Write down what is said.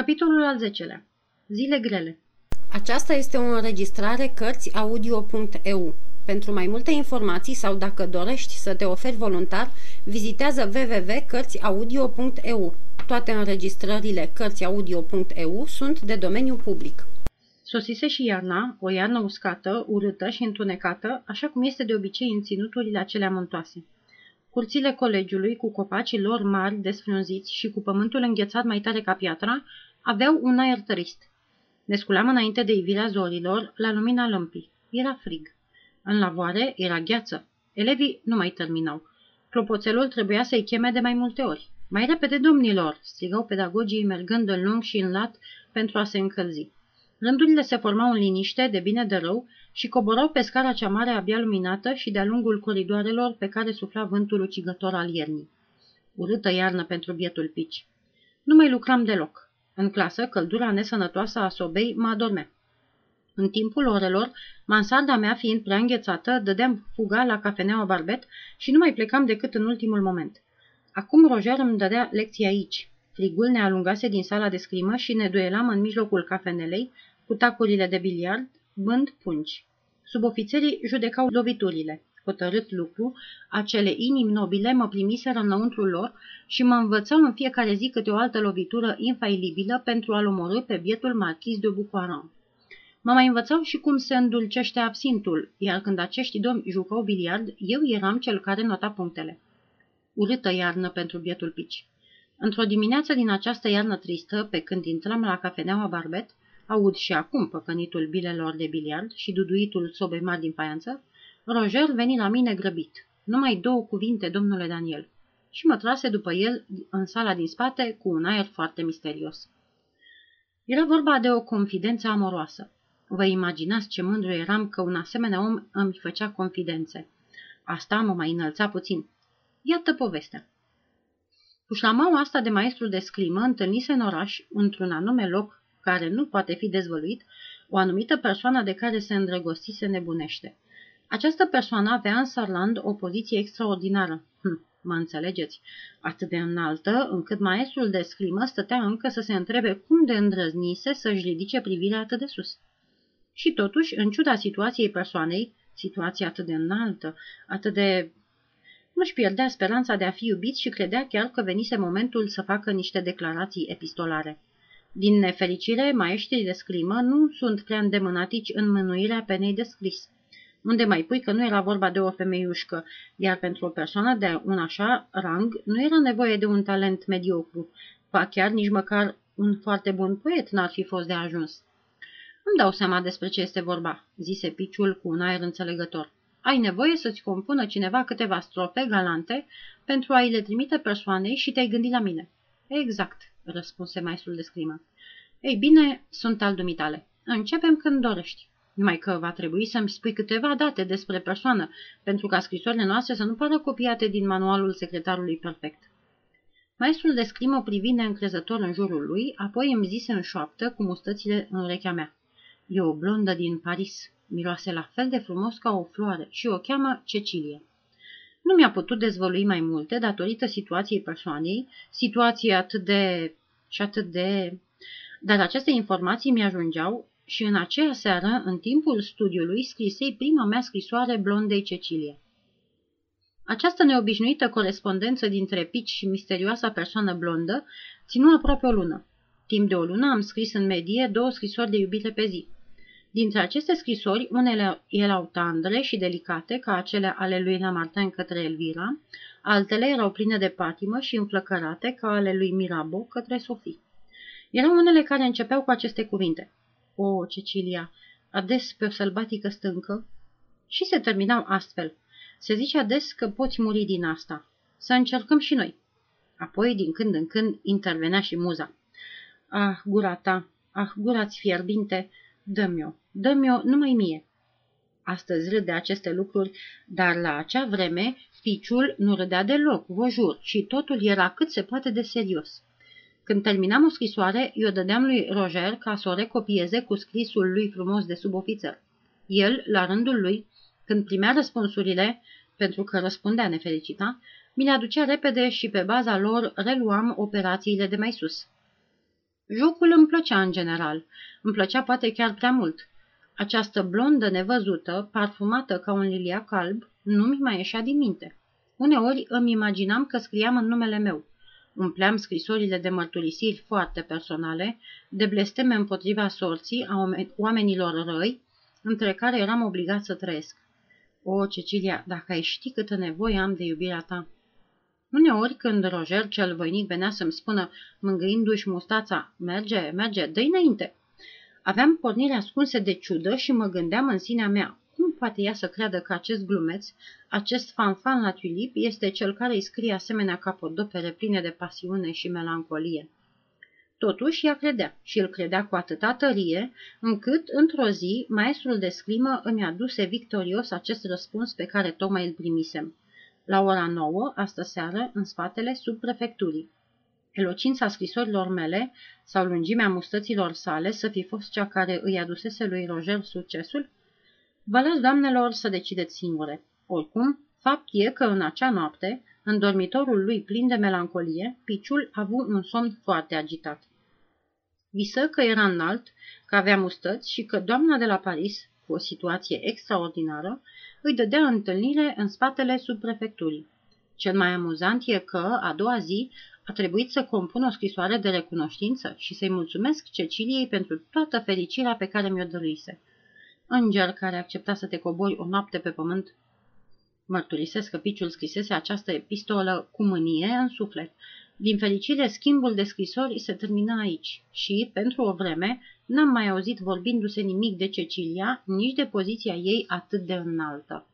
Capitolul al 10-lea. Zile grele. Aceasta este o înregistrare Cărțiaudio.eu. Pentru mai multe informații sau dacă dorești să te oferi voluntar, vizitează www.cărțiaudio.eu. Toate înregistrările Cărțiaudio.eu sunt de domeniu public. Sosise și iarna, o iarnă uscată, urâtă și întunecată, așa cum este de obicei în ținuturile acelea muntoase. Curțile colegiului, cu copacii lor mari desfrunziți și cu pământul înghețat mai tare ca piatra, aveau un aer trist. Ne sculam înainte de ivirea zorilor, la lumina lămpii. Era frig. În lavoare era gheață. Elevii nu mai terminau. Clopoțelul trebuia să-i cheme de mai multe ori. Mai repede, domnilor!" strigau pedagogii mergând în lung și în lat pentru a se încălzi. Rândurile se formau în liniște, de bine de rău, și coborau pe scara cea mare abia luminată și de-a lungul coridoarelor pe care sufla vântul ucigător al iernii. Urâtă iarnă pentru bietul pici. Nu mai lucram deloc. În clasă, căldura nesănătoasă a sobei mă adormea. În timpul orelor, mansarda mea fiind prea înghețată, dădeam fuga la cafeneaua barbet și nu mai plecam decât în ultimul moment. Acum Roger îmi dădea lecții aici. Frigul ne alungase din sala de scrimă și ne duelam în mijlocul cafenelei, cu tacurile de biliard, bând pungi. Subofițerii judecau loviturile. Hotărât lucru, acele inimi nobile mă primiseră înăuntru lor și mă învățau în fiecare zi câte o altă lovitură infailibilă pentru a-l omorâ pe bietul marchis de Bucoaran. Mă mai învățau și cum se îndulcește absintul, iar când acești domni jucau biliard, eu eram cel care nota punctele. Urâtă iarnă pentru bietul pici. Într-o dimineață din această iarnă tristă, pe când intram la cafeneaua Barbet, aud și acum păcănitul bilelor de biliard și duduitul sobei mari din faianță, Roger veni la mine grăbit. Numai două cuvinte, domnule Daniel. Și mă trase după el în sala din spate cu un aer foarte misterios. Era vorba de o confidență amoroasă. Vă imaginați ce mândru eram că un asemenea om îmi făcea confidențe. Asta mă mai înălța puțin. Iată povestea. Pușlamaua asta de maestru de scrimă întâlnise în oraș, într-un anume loc care nu poate fi dezvăluit, o anumită persoană de care se îndrăgostise nebunește. Această persoană avea în Sarland o poziție extraordinară. Hm, mă înțelegeți, atât de înaltă, încât maestrul de scrimă stătea încă să se întrebe cum de îndrăznise să-și ridice privirea atât de sus. Și totuși, în ciuda situației persoanei, situația atât de înaltă, atât de nu-și pierdea speranța de a fi iubit și credea chiar că venise momentul să facă niște declarații epistolare. Din nefericire, maestrii de scrimă nu sunt prea îndemânatici în mânuirea penei de scris. Unde mai pui că nu era vorba de o femeiușcă, iar pentru o persoană de un așa rang nu era nevoie de un talent mediocru, ba chiar nici măcar un foarte bun poet n-ar fi fost de ajuns. Îmi dau seama despre ce este vorba, zise Piciul cu un aer înțelegător. Ai nevoie să-ți compună cineva câteva strofe galante pentru a-i le trimite persoanei și te-ai gândit la mine. Exact, răspunse maestrul de scrimă. Ei bine, sunt al dumitale. Începem când dorești. Numai că va trebui să-mi spui câteva date despre persoană, pentru ca scrisorile noastre să nu pară copiate din manualul secretarului perfect. Maestrul de scrimă privi neîncrezător în jurul lui, apoi îmi zise în șoaptă cu mustățile în urechea mea. E o blondă din Paris. Miroase la fel de frumos ca o floare și o cheamă Cecilia. Nu mi-a putut dezvălui mai multe datorită situației persoanei, situație atât de... și atât de... Dar aceste informații mi-ajungeau și în aceea seară, în timpul studiului, scrisei prima mea scrisoare blondei Cecilia. Această neobișnuită corespondență dintre Pici și misterioasa persoană blondă ținu aproape o lună. Timp de o lună am scris în medie două scrisori de iubire pe zi. Dintre aceste scrisori, unele erau tandre și delicate, ca acele ale lui Lamartin către Elvira, altele erau pline de patimă și înflăcărate, ca ale lui Mirabeau către Sofie. Erau unele care începeau cu aceste cuvinte. O, Cecilia, ades pe o sălbatică stâncă? Și se terminau astfel. Se zice ades că poți muri din asta. Să încercăm și noi. Apoi, din când în când, intervenea și muza. Ah, gura ta, ah, gura-ți fierbinte, dă-mi-o, dă-mi-o numai mie. Astăzi râd de aceste lucruri, dar la acea vreme piciul nu râdea deloc, vă jur, și totul era cât se poate de serios. Când terminam o scrisoare, eu dădeam lui Roger ca să o recopieze cu scrisul lui frumos de subofițer. El, la rândul lui, când primea răspunsurile, pentru că răspundea nefericita, mi le aducea repede și pe baza lor reluam operațiile de mai sus. Jocul îmi plăcea în general, îmi plăcea poate chiar prea mult. Această blondă nevăzută, parfumată ca un liliac alb, nu mi mai ieșea din minte. Uneori îmi imaginam că scriam în numele meu. Umpleam scrisorile de mărturisiri foarte personale, de blesteme împotriva sorții a oamenilor răi, între care eram obligat să trăiesc. O, Cecilia, dacă ai ști câtă nevoie am de iubirea ta! Uneori, când Roger cel voinic venea să-mi spună, mângâindu-și mustața, merge, merge, dă înainte, aveam porniri ascunse de ciudă și mă gândeam în sinea mea, cum poate ea să creadă că acest glumeț, acest fanfan la tulip, este cel care îi scrie asemenea capodopere pline de pasiune și melancolie? Totuși, ea credea și îl credea cu atâta tărie, încât, într-o zi, maestrul de scrimă îmi aduse victorios acest răspuns pe care tocmai îl primisem. La ora nouă, astă seară, în spatele subprefecturii. Elocința scrisorilor mele sau lungimea mustăților sale să fi fost cea care îi adusese lui Roger succesul? Vă las, doamnelor, să decideți singure. Oricum, fapt e că în acea noapte, în dormitorul lui plin de melancolie, piciul a avut un somn foarte agitat. Visă că era înalt, că avea mustăți și că doamna de la Paris, cu o situație extraordinară, îi dădea întâlnire în spatele subprefecturii. Cel mai amuzant e că, a doua zi, a trebuit să compun o scrisoare de recunoștință și să-i mulțumesc Ceciliei pentru toată fericirea pe care mi-o dăruise. Înger care accepta să te cobori o noapte pe pământ. Mărturisesc că piciul scrisese această epistolă cu mânie în suflet. Din fericire, schimbul de scrisori se termina aici și, pentru o vreme, n-am mai auzit vorbindu-se nimic de Cecilia, nici de poziția ei atât de înaltă.